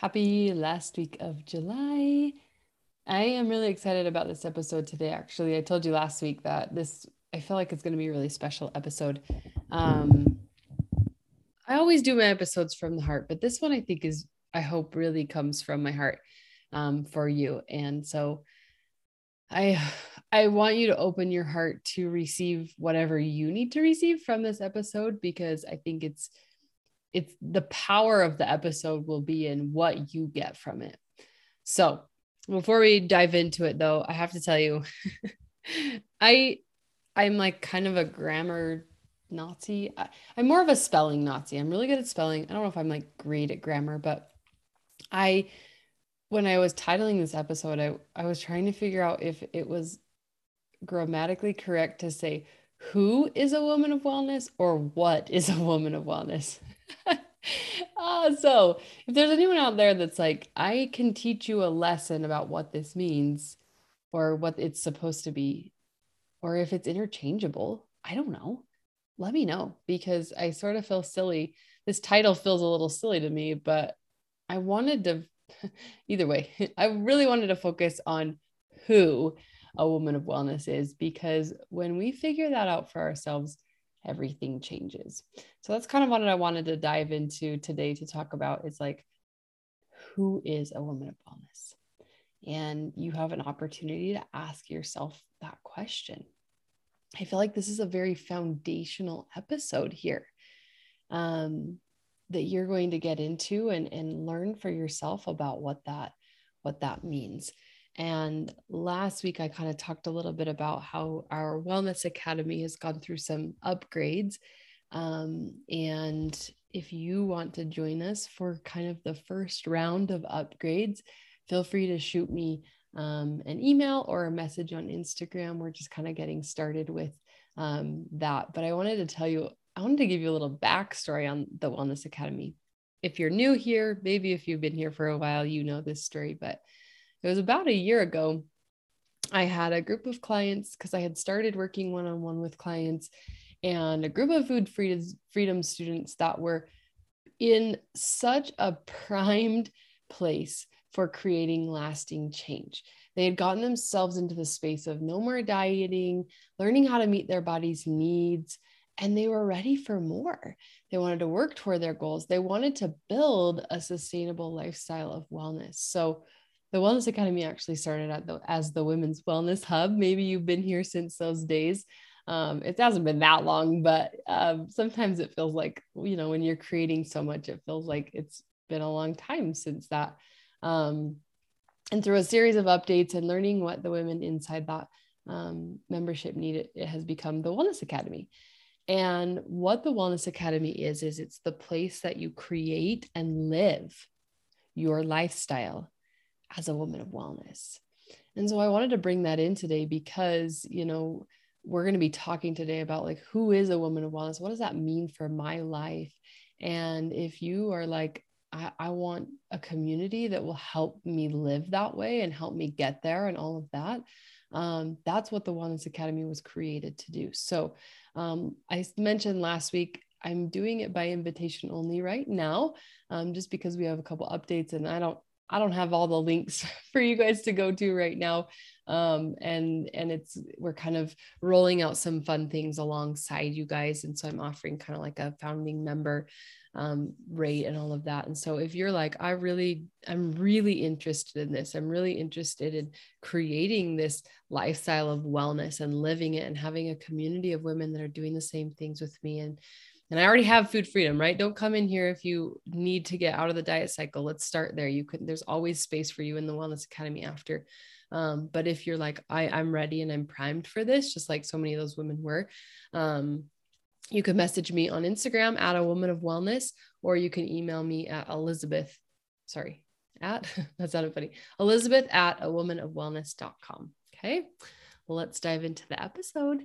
Happy last week of July. I am really excited about this episode today. Actually, I told you last week that this, I feel like it's going to be a really special episode. Um, I always do my episodes from the heart, but this one I think is, I hope, really comes from my heart um, for you. And so I, I want you to open your heart to receive whatever you need to receive from this episode because I think it's, it's the power of the episode will be in what you get from it. So, before we dive into it though, I have to tell you I I'm like kind of a grammar Nazi. I, I'm more of a spelling Nazi. I'm really good at spelling. I don't know if I'm like great at grammar, but I when I was titling this episode, I, I was trying to figure out if it was grammatically correct to say who is a woman of wellness or what is a woman of wellness. uh, so if there's anyone out there that's like, I can teach you a lesson about what this means or what it's supposed to be, or if it's interchangeable, I don't know. Let me know because I sort of feel silly. This title feels a little silly to me, but I wanted to, either way, I really wanted to focus on who a woman of wellness is because when we figure that out for ourselves, everything changes. So that's kind of what I wanted to dive into today to talk about is like, who is a woman of wellness? And you have an opportunity to ask yourself that question. I feel like this is a very foundational episode here um, that you're going to get into and, and learn for yourself about what that what that means. And last week, I kind of talked a little bit about how our Wellness Academy has gone through some upgrades. Um, and if you want to join us for kind of the first round of upgrades, feel free to shoot me um, an email or a message on Instagram. We're just kind of getting started with um, that. But I wanted to tell you, I wanted to give you a little backstory on the Wellness Academy. If you're new here, maybe if you've been here for a while, you know this story, but it was about a year ago. I had a group of clients because I had started working one on one with clients and a group of food freedom students that were in such a primed place for creating lasting change. They had gotten themselves into the space of no more dieting, learning how to meet their body's needs, and they were ready for more. They wanted to work toward their goals. They wanted to build a sustainable lifestyle of wellness. So, the Wellness Academy actually started at the, as the Women's Wellness Hub. Maybe you've been here since those days. Um, it hasn't been that long, but um, sometimes it feels like, you know, when you're creating so much, it feels like it's been a long time since that. Um, and through a series of updates and learning what the women inside that um, membership needed, it has become the Wellness Academy. And what the Wellness Academy is, is it's the place that you create and live your lifestyle as a woman of wellness. And so I wanted to bring that in today because, you know, we're going to be talking today about like who is a woman of wellness? What does that mean for my life? And if you are like, I, I want a community that will help me live that way and help me get there and all of that. Um, that's what the Wellness Academy was created to do. So um, I mentioned last week, I'm doing it by invitation only right now, um, just because we have a couple updates and I don't I don't have all the links for you guys to go to right now. Um, and and it's we're kind of rolling out some fun things alongside you guys. And so I'm offering kind of like a founding member um, rate and all of that. And so if you're like, I really, I'm really interested in this, I'm really interested in creating this lifestyle of wellness and living it and having a community of women that are doing the same things with me and and I already have food freedom, right? Don't come in here if you need to get out of the diet cycle. Let's start there. You can, there's always space for you in the Wellness Academy after. Um, but if you're like, I, I'm ready and I'm primed for this, just like so many of those women were, um, you can message me on Instagram at a woman of wellness, or you can email me at Elizabeth, sorry, at, that sounded funny, Elizabeth at a woman of wellness.com. Okay. Well, let's dive into the episode.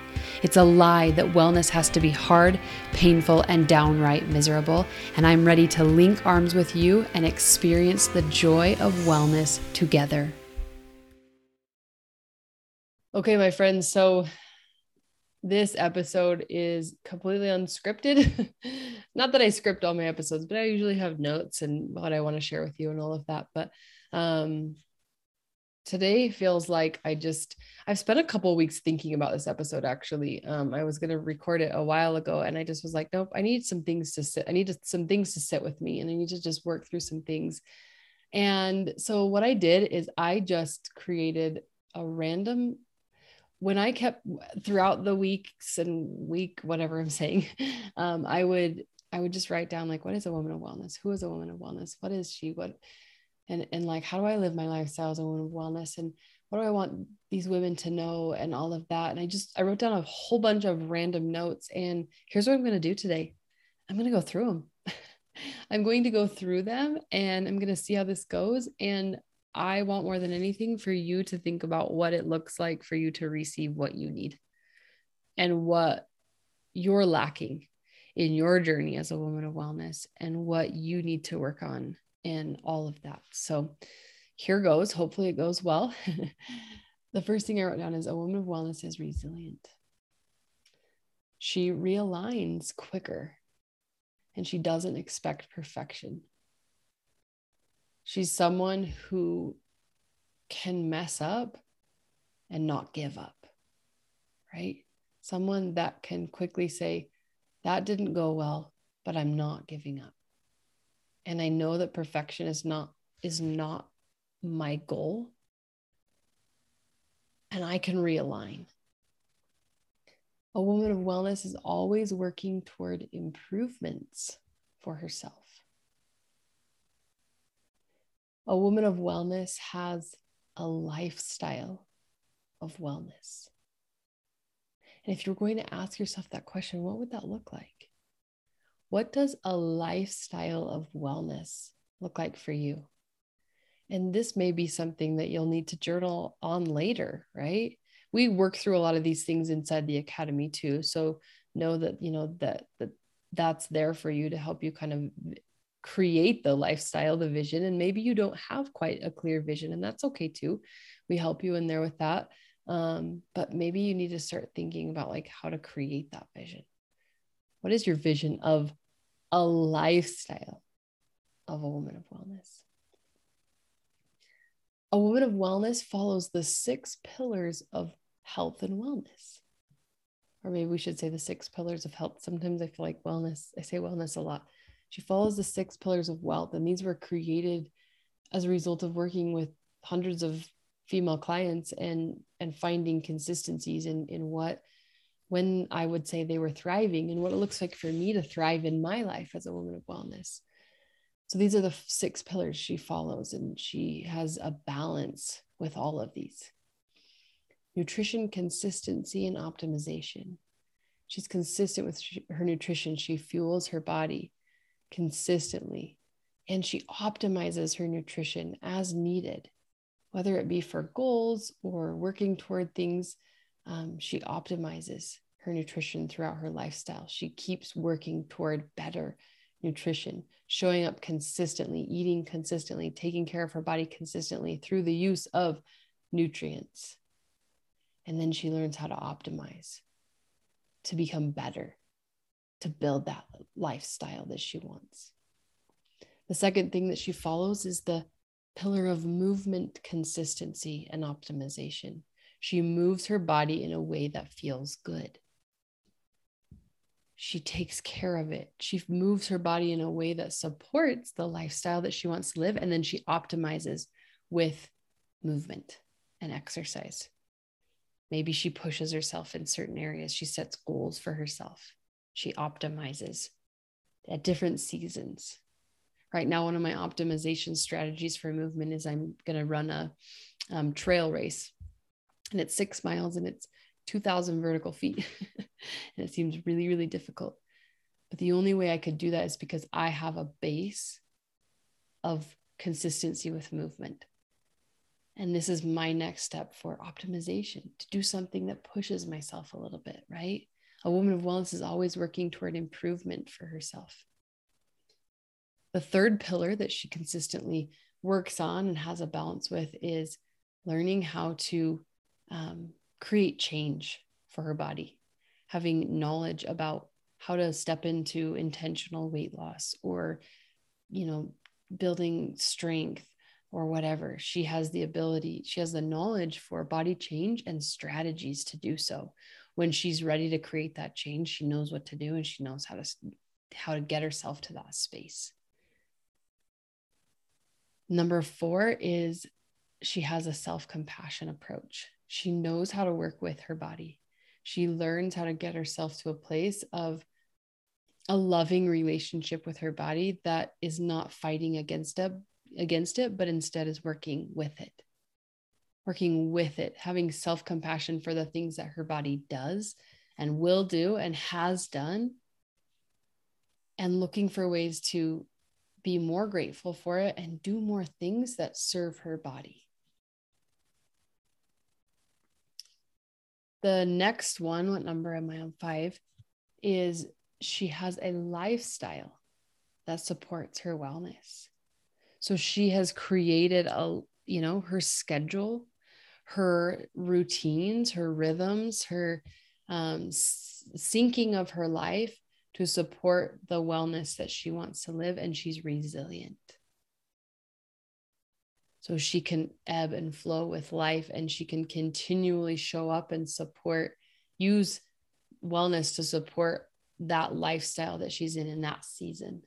It's a lie that wellness has to be hard, painful, and downright miserable, and I'm ready to link arms with you and experience the joy of wellness together. Okay, my friends, so this episode is completely unscripted. Not that I script all my episodes, but I usually have notes and what I want to share with you and all of that. But um, today feels like I just I've spent a couple weeks thinking about this episode. Actually, um, I was to record it a while ago, and I just was like, nope, I need some things to sit. I need some things to sit with me, and I need to just work through some things. And so what I did is I just created a random when I kept throughout the weeks and week, whatever I'm saying, um, I would I would just write down like, what is a woman of wellness? Who is a woman of wellness? What is she? What and and like, how do I live my lifestyle as a woman of wellness? And what do I want these women to know? And all of that. And I just I wrote down a whole bunch of random notes. And here's what I'm going to do today. I'm going to go through them. I'm going to go through them and I'm going to see how this goes. And I want more than anything for you to think about what it looks like for you to receive what you need and what you're lacking in your journey as a woman of wellness and what you need to work on and all of that. So here goes. Hopefully it goes well. the first thing I wrote down is a woman of wellness is resilient. She realigns quicker and she doesn't expect perfection. She's someone who can mess up and not give up, right? Someone that can quickly say, that didn't go well, but I'm not giving up. And I know that perfection is not is not my goal. And I can realign. A woman of wellness is always working toward improvements for herself a woman of wellness has a lifestyle of wellness. And if you're going to ask yourself that question, what would that look like? What does a lifestyle of wellness look like for you? And this may be something that you'll need to journal on later, right? We work through a lot of these things inside the academy too. So know that, you know, that, that that's there for you to help you kind of create the lifestyle, the vision. And maybe you don't have quite a clear vision, and that's okay too. We help you in there with that. Um, but maybe you need to start thinking about like how to create that vision. What is your vision of a lifestyle of a woman of wellness? A woman of wellness follows the six pillars of health and wellness. Or maybe we should say the six pillars of health. Sometimes I feel like wellness, I say wellness a lot she follows the six pillars of wealth, and these were created as a result of working with hundreds of female clients and and finding consistencies in in what when I would say they were thriving and what it looks like for me to thrive in my life as a woman of wellness. So these are the six pillars she follows, and she has a balance with all of these nutrition, consistency, and optimization. She's consistent with her nutrition. She fuels her body consistently and she optimizes her nutrition as needed, whether it be for goals or working toward things. Um, she optimizes her nutrition throughout her lifestyle. She keeps working toward better nutrition, showing up consistently, eating consistently, taking care of her body consistently through the use of nutrients. And then she learns how to optimize to become better, to build that lifestyle that she wants. The second thing that she follows is the pillar of movement consistency and optimization. She moves her body in a way that feels good. She takes care of it. She moves her body in a way that supports the lifestyle that she wants to live. And then she optimizes with movement and exercise. Maybe she pushes herself in certain areas. She sets goals for herself. She optimizes at different seasons. Right now, one of my optimization strategies for movement is I'm going to run a um, trail race, and it's six miles and it's 2,000 vertical feet. and it seems really, really difficult. But the only way I could do that is because I have a base of consistency with movement. And this is my next step for optimization to do something that pushes myself a little bit, right? A woman of wellness is always working toward improvement for herself. The third pillar that she consistently works on and has a balance with is learning how to um, create change for her body, having knowledge about how to step into intentional weight loss or, you know, building strength or whatever. She has the ability, she has the knowledge for body change and strategies to do so. When she's ready to create that change, she knows what to do and she knows how to how to get herself to that space. Number 4 is she has a self-compassion approach. She knows how to work with her body. She learns how to get herself to a place of a loving relationship with her body that is not fighting against it against it, but instead is working with it. Working with it, having self compassion for the things that her body does and will do and has done, and looking for ways to be more grateful for it and do more things that serve her body. The next one, what number am I on? Five, is she has a lifestyle that supports her wellness. So she has created a, you know, her schedule, her routines, her rhythms, her um, syncing of her life to support the wellness that she wants to live. And she's resilient. So she can ebb and flow with life and she can continually show up and support, use wellness to support that lifestyle that she's in in that season.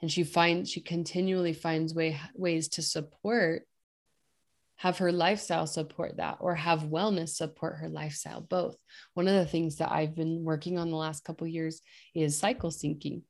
And she finds she continually finds way, ways to support have her lifestyle support that or have wellness support her lifestyle both. One of the things that i've been working on the last couple years is cycle syncing.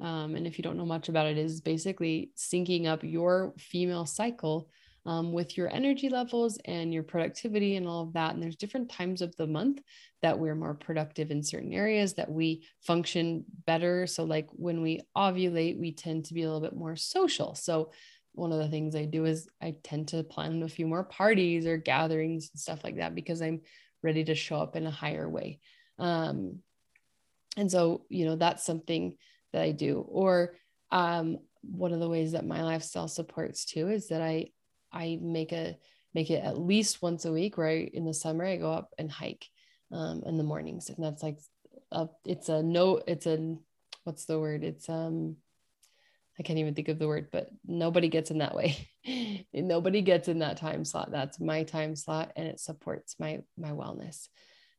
Um, and if you don't know much about it is basically syncing up your female cycle um, with your energy levels and your productivity and all of that. And there's different times of the month that we're more productive in certain areas that we function better. So, like when we ovulate, we tend to be a little bit more social. So, one of the things I do is I tend to plan a few more parties or gatherings and stuff like that because I'm ready to show up in a higher way. Um, and so, you know, that's something that I do. Or um, one of the ways that my lifestyle supports too is that I I make a make it at least once a week Right? In the summer I go up and hike um, in the mornings. And that's like a, it's a no it's a what's the word? It's um I can't even think of the word but nobody gets in that way. Nobody gets in that time slot. That's my time slot and it supports my my wellness.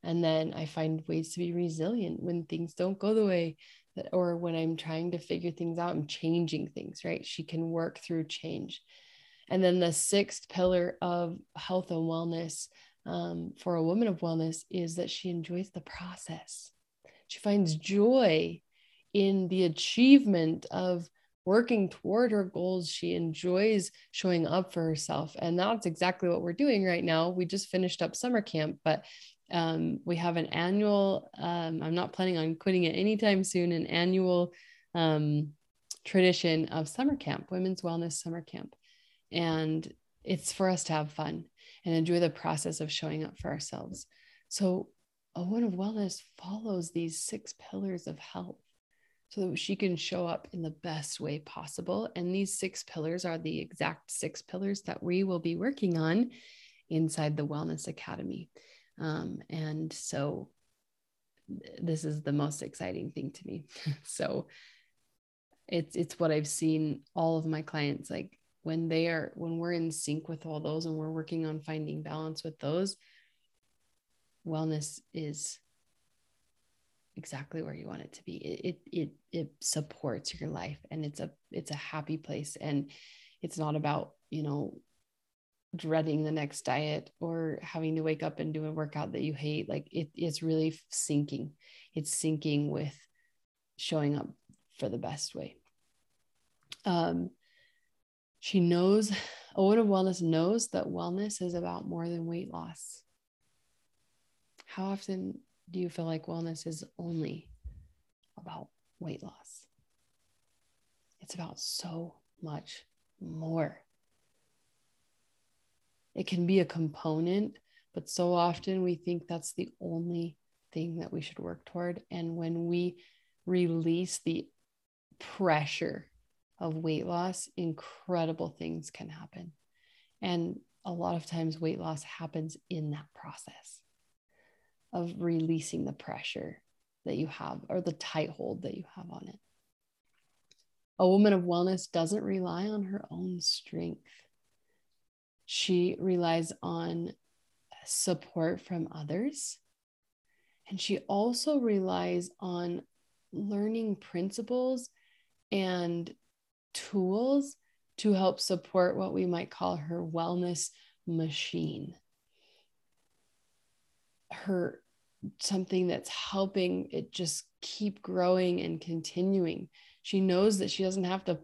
And then I find ways to be resilient when things don't go the way that or when I'm trying to figure things out I'm changing things right? She can work through change and then the sixth pillar of health and wellness um, for a woman of wellness is that she enjoys the process. She finds joy in the achievement of working toward her goals. She enjoys showing up for herself. And that's exactly what we're doing right now. We just finished up summer camp, but um, we have an annual, um, I'm not planning on quitting it anytime soon, an annual um, tradition of summer camp, women's wellness summer camp and it's for us to have fun and enjoy the process of showing up for ourselves. So, a woman of wellness follows these six pillars of health so that she can show up in the best way possible. And these six pillars are the exact six pillars that we will be working on inside the Wellness Academy. Um, and so this is the most exciting thing to me. so it's it's what I've seen all of my clients like when they are when we're in sync with all those and we're working on finding balance with those wellness is exactly where you want it to be. It, it it it supports your life and it's a it's a happy place. And it's not about you know dreading the next diet or having to wake up and do a workout that you hate. Like it, it's really syncing it's syncing with showing up for the best way. Um she knows a of wellness knows that wellness is about more than weight loss. How often do you feel like wellness is only about weight loss? It's about so much more. It can be a component, but so often we think that's the only thing that we should work toward. And when we release the pressure of weight loss, incredible things can happen. And a lot of times, weight loss happens in that process of releasing the pressure that you have or the tight hold that you have on it. A woman of wellness doesn't rely on her own strength she relies on support from others. And she also relies on learning principles and tools to help support what we might call her wellness machine. Her something that's helping it just keep growing and continuing. She knows that she doesn't have to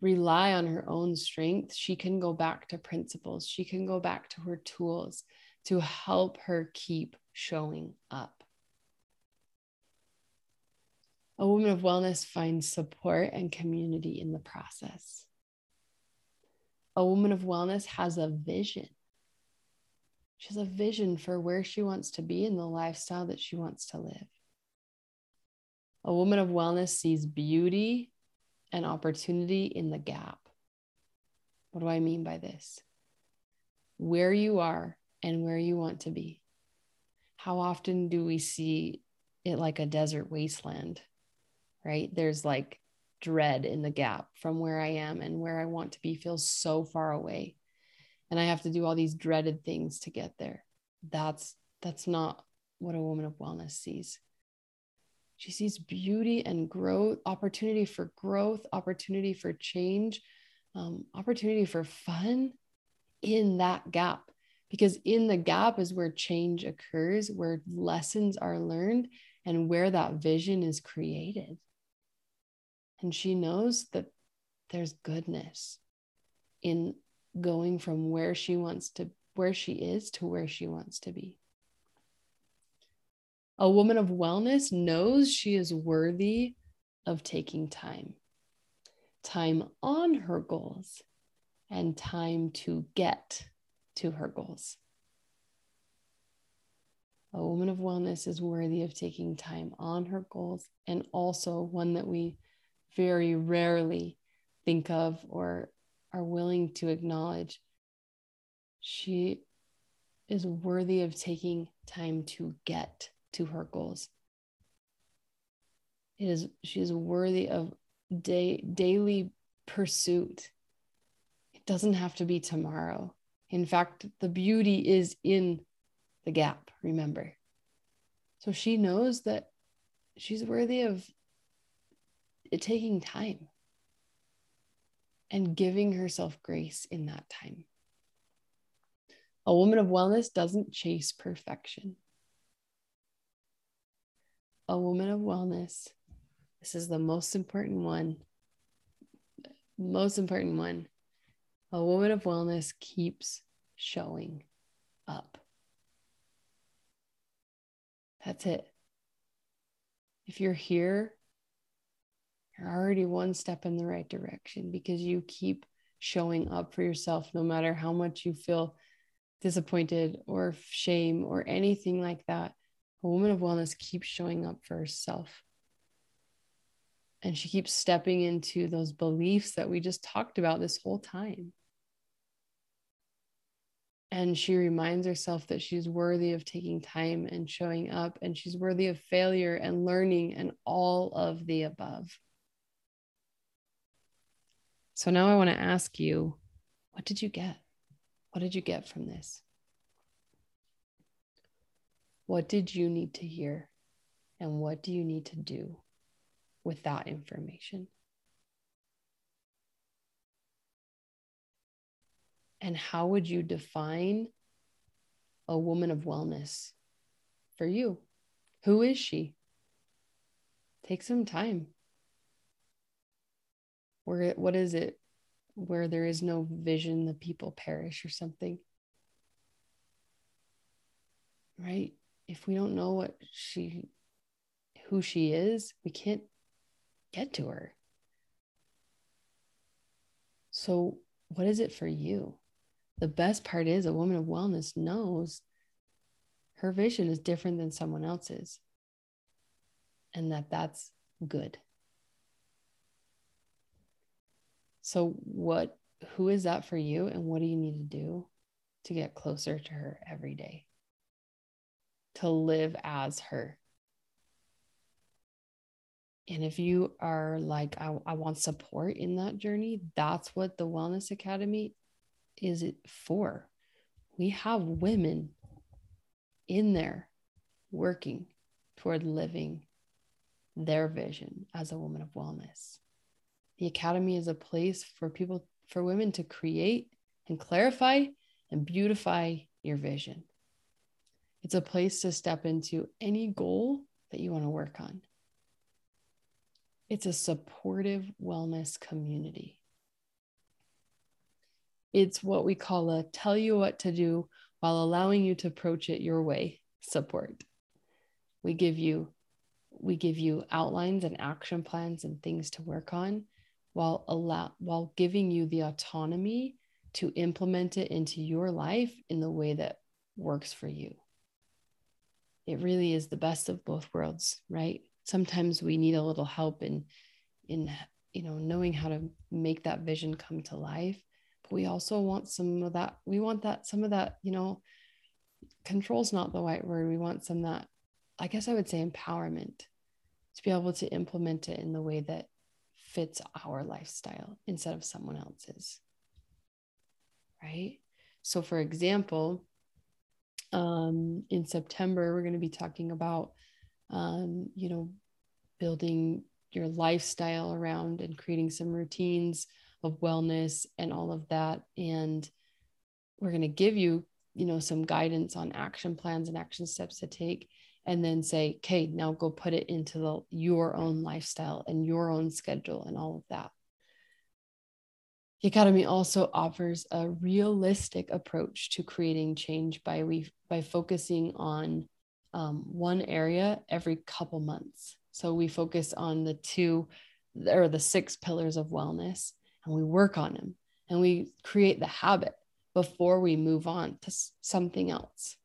rely on her own strength, she can go back to principles. She can go back to her tools to help her keep showing up. A woman of wellness finds support and community in the process. A woman of wellness has a vision. She has a vision for where she wants to be and the lifestyle that she wants to live. A woman of wellness sees beauty and opportunity in the gap. What do I mean by this? Where you are and where you want to be. How often do we see it like a desert wasteland, right? There's like dread in the gap from where I am and where I want to be feels so far away. And I have to do all these dreaded things to get there. That's that's not what a woman of wellness sees. She sees beauty and growth, opportunity for growth, opportunity for change, um, opportunity for fun in that gap. Because in the gap is where change occurs, where lessons are learned, and where that vision is created. And she knows that there's goodness in going from where she wants to, where she is to where she wants to be. A woman of wellness knows she is worthy of taking time, time on her goals, and time to get to her goals. A woman of wellness is worthy of taking time on her goals and also one that we very rarely think of or are willing to acknowledge. She is worthy of taking time to get to her goals. It is she is worthy of day daily pursuit. It doesn't have to be tomorrow. In fact, the beauty is in the gap, remember. So she knows that she's worthy of taking time and giving herself grace in that time. A woman of wellness doesn't chase perfection a woman of wellness. This is the most important one. Most important one. A woman of wellness keeps showing up. That's it. If you're here, you're already one step in the right direction because you keep showing up for yourself, no matter how much you feel disappointed or shame or anything like that a woman of wellness keeps showing up for herself. And she keeps stepping into those beliefs that we just talked about this whole time. and she reminds herself that she's worthy of taking time and showing up and she's worthy of failure and learning and all of the above so now i want to ask you what did you get what did you get from this what did you need to hear and what do you need to do with that information And how would you define a woman of wellness for you? Who is she? Take some time. Where what is it? Where there is no vision, the people perish or something. Right? If we don't know what she who she is, we can't get to her. So, what is it for you? the best part is a woman of wellness knows her vision is different than someone else's and that that's good so what who is that for you and what do you need to do to get closer to her every day to live as her and if you are like I, I want support in that journey that's what the wellness academy is it for? We have women in there working toward living their vision as a woman of wellness. The academy is a place for people, for women to create and clarify and beautify your vision. It's a place to step into any goal that you want to work on. It's a supportive wellness community. It's what we call a tell you what to do while allowing you to approach it your way support. We give you we give you outlines and action plans and things to work on while allow while giving you the autonomy to implement it into your life in the way that works for you. It really is the best of both worlds, right? Sometimes we need a little help in in you know knowing how to make that vision come to life but we also want some of that we want that some of that you know control's not the right word we want some that i guess i would say empowerment to be able to implement it in the way that fits our lifestyle instead of someone else's right? So for example um, in september we're going to be talking about um, you know building your lifestyle around and creating some routines of wellness and all of that. And we're going to give you you know some guidance on action plans and action steps to take and then say okay now go put it into the, your own lifestyle and your own schedule and all of that the academy also offers a realistic approach to creating change by we by focusing on um, one area every couple months so we focus on the two or the six pillars of wellness and we work on them and we create the habit before we move on to something else.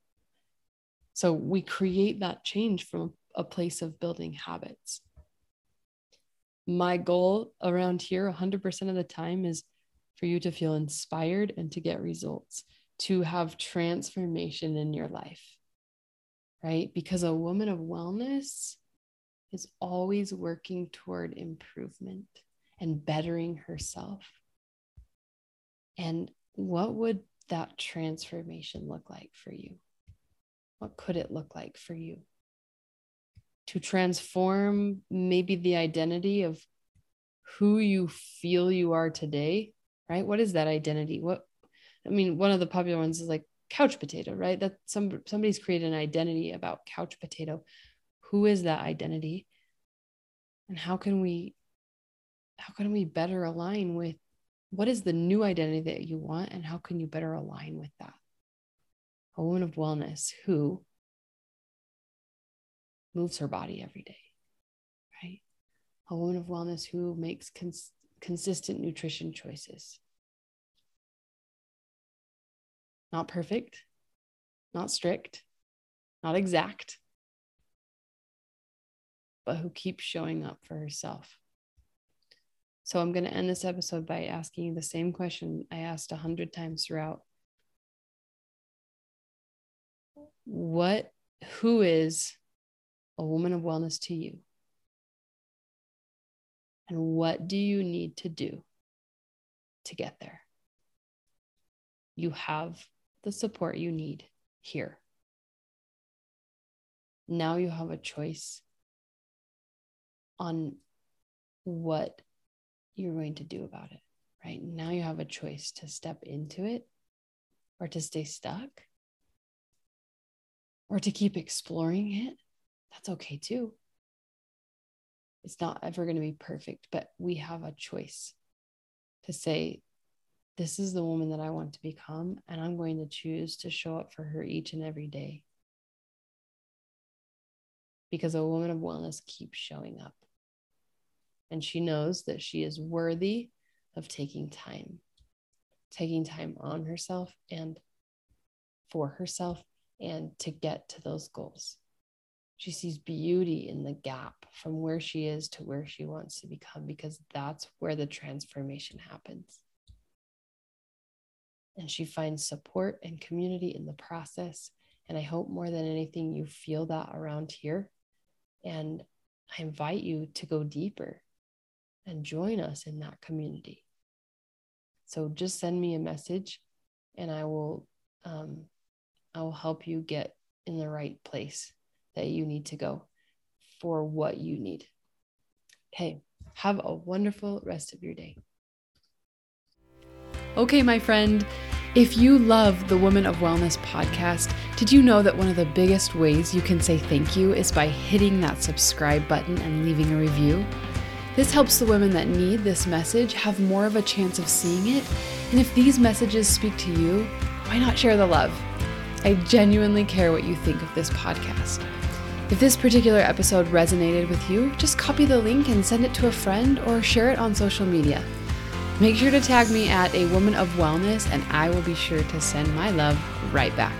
So we create that change from a place of building habits. My goal around here 100% of the time is for you to feel inspired and to get results, to have transformation in your life, right? Because a woman of wellness is always working toward improvement and bettering herself. And what would that transformation look like for you? What could it look like for you? To transform maybe the identity of who you feel you are today, right? What is that identity? What I mean, one of the popular ones is like couch potato, right? That some somebody's created an identity about couch potato. Who is that identity? And how can we how can we better align with what is the new identity that you want and how can you better align with that a woman of wellness who moves her body every day right a woman of wellness who makes cons- consistent nutrition choices not perfect not strict not exact but who keeps showing up for herself so I'm going to end this episode by asking you the same question I asked a hundred times throughout. What who is a woman of wellness to you? And what do you need to do to get there? You have the support you need here. Now you have a choice on what you're going to do about it, right? Now you have a choice to step into it or to stay stuck or to keep exploring it. That's okay too. It's not ever going to be perfect, but we have a choice to say, this is the woman that I want to become, and I'm going to choose to show up for her each and every day. Because a woman of wellness keeps showing up. And she knows that she is worthy of taking time, taking time on herself and for herself and to get to those goals. She sees beauty in the gap from where she is to where she wants to become because that's where the transformation happens. And she finds support and community in the process. And I hope more than anything, you feel that around here. And I invite you to go deeper and join us in that community. So just send me a message and I will um, I will help you get in the right place that you need to go for what you need. Okay, have a wonderful rest of your day. Okay, my friend, if you love the Woman of Wellness podcast, did you know that one of the biggest ways you can say thank you is by hitting that subscribe button and leaving a review? This helps the women that need this message have more of a chance of seeing it. And if these messages speak to you, why not share the love? I genuinely care what you think of this podcast. If this particular episode resonated with you, just copy the link and send it to a friend or share it on social media. Make sure to tag me at a woman of wellness, and I will be sure to send my love right back.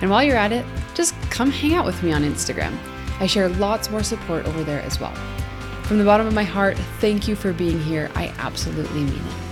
And while you're at it, just come hang out with me on Instagram. I share lots more support over there as well. From the bottom of my heart, thank you for being here. I absolutely mean it.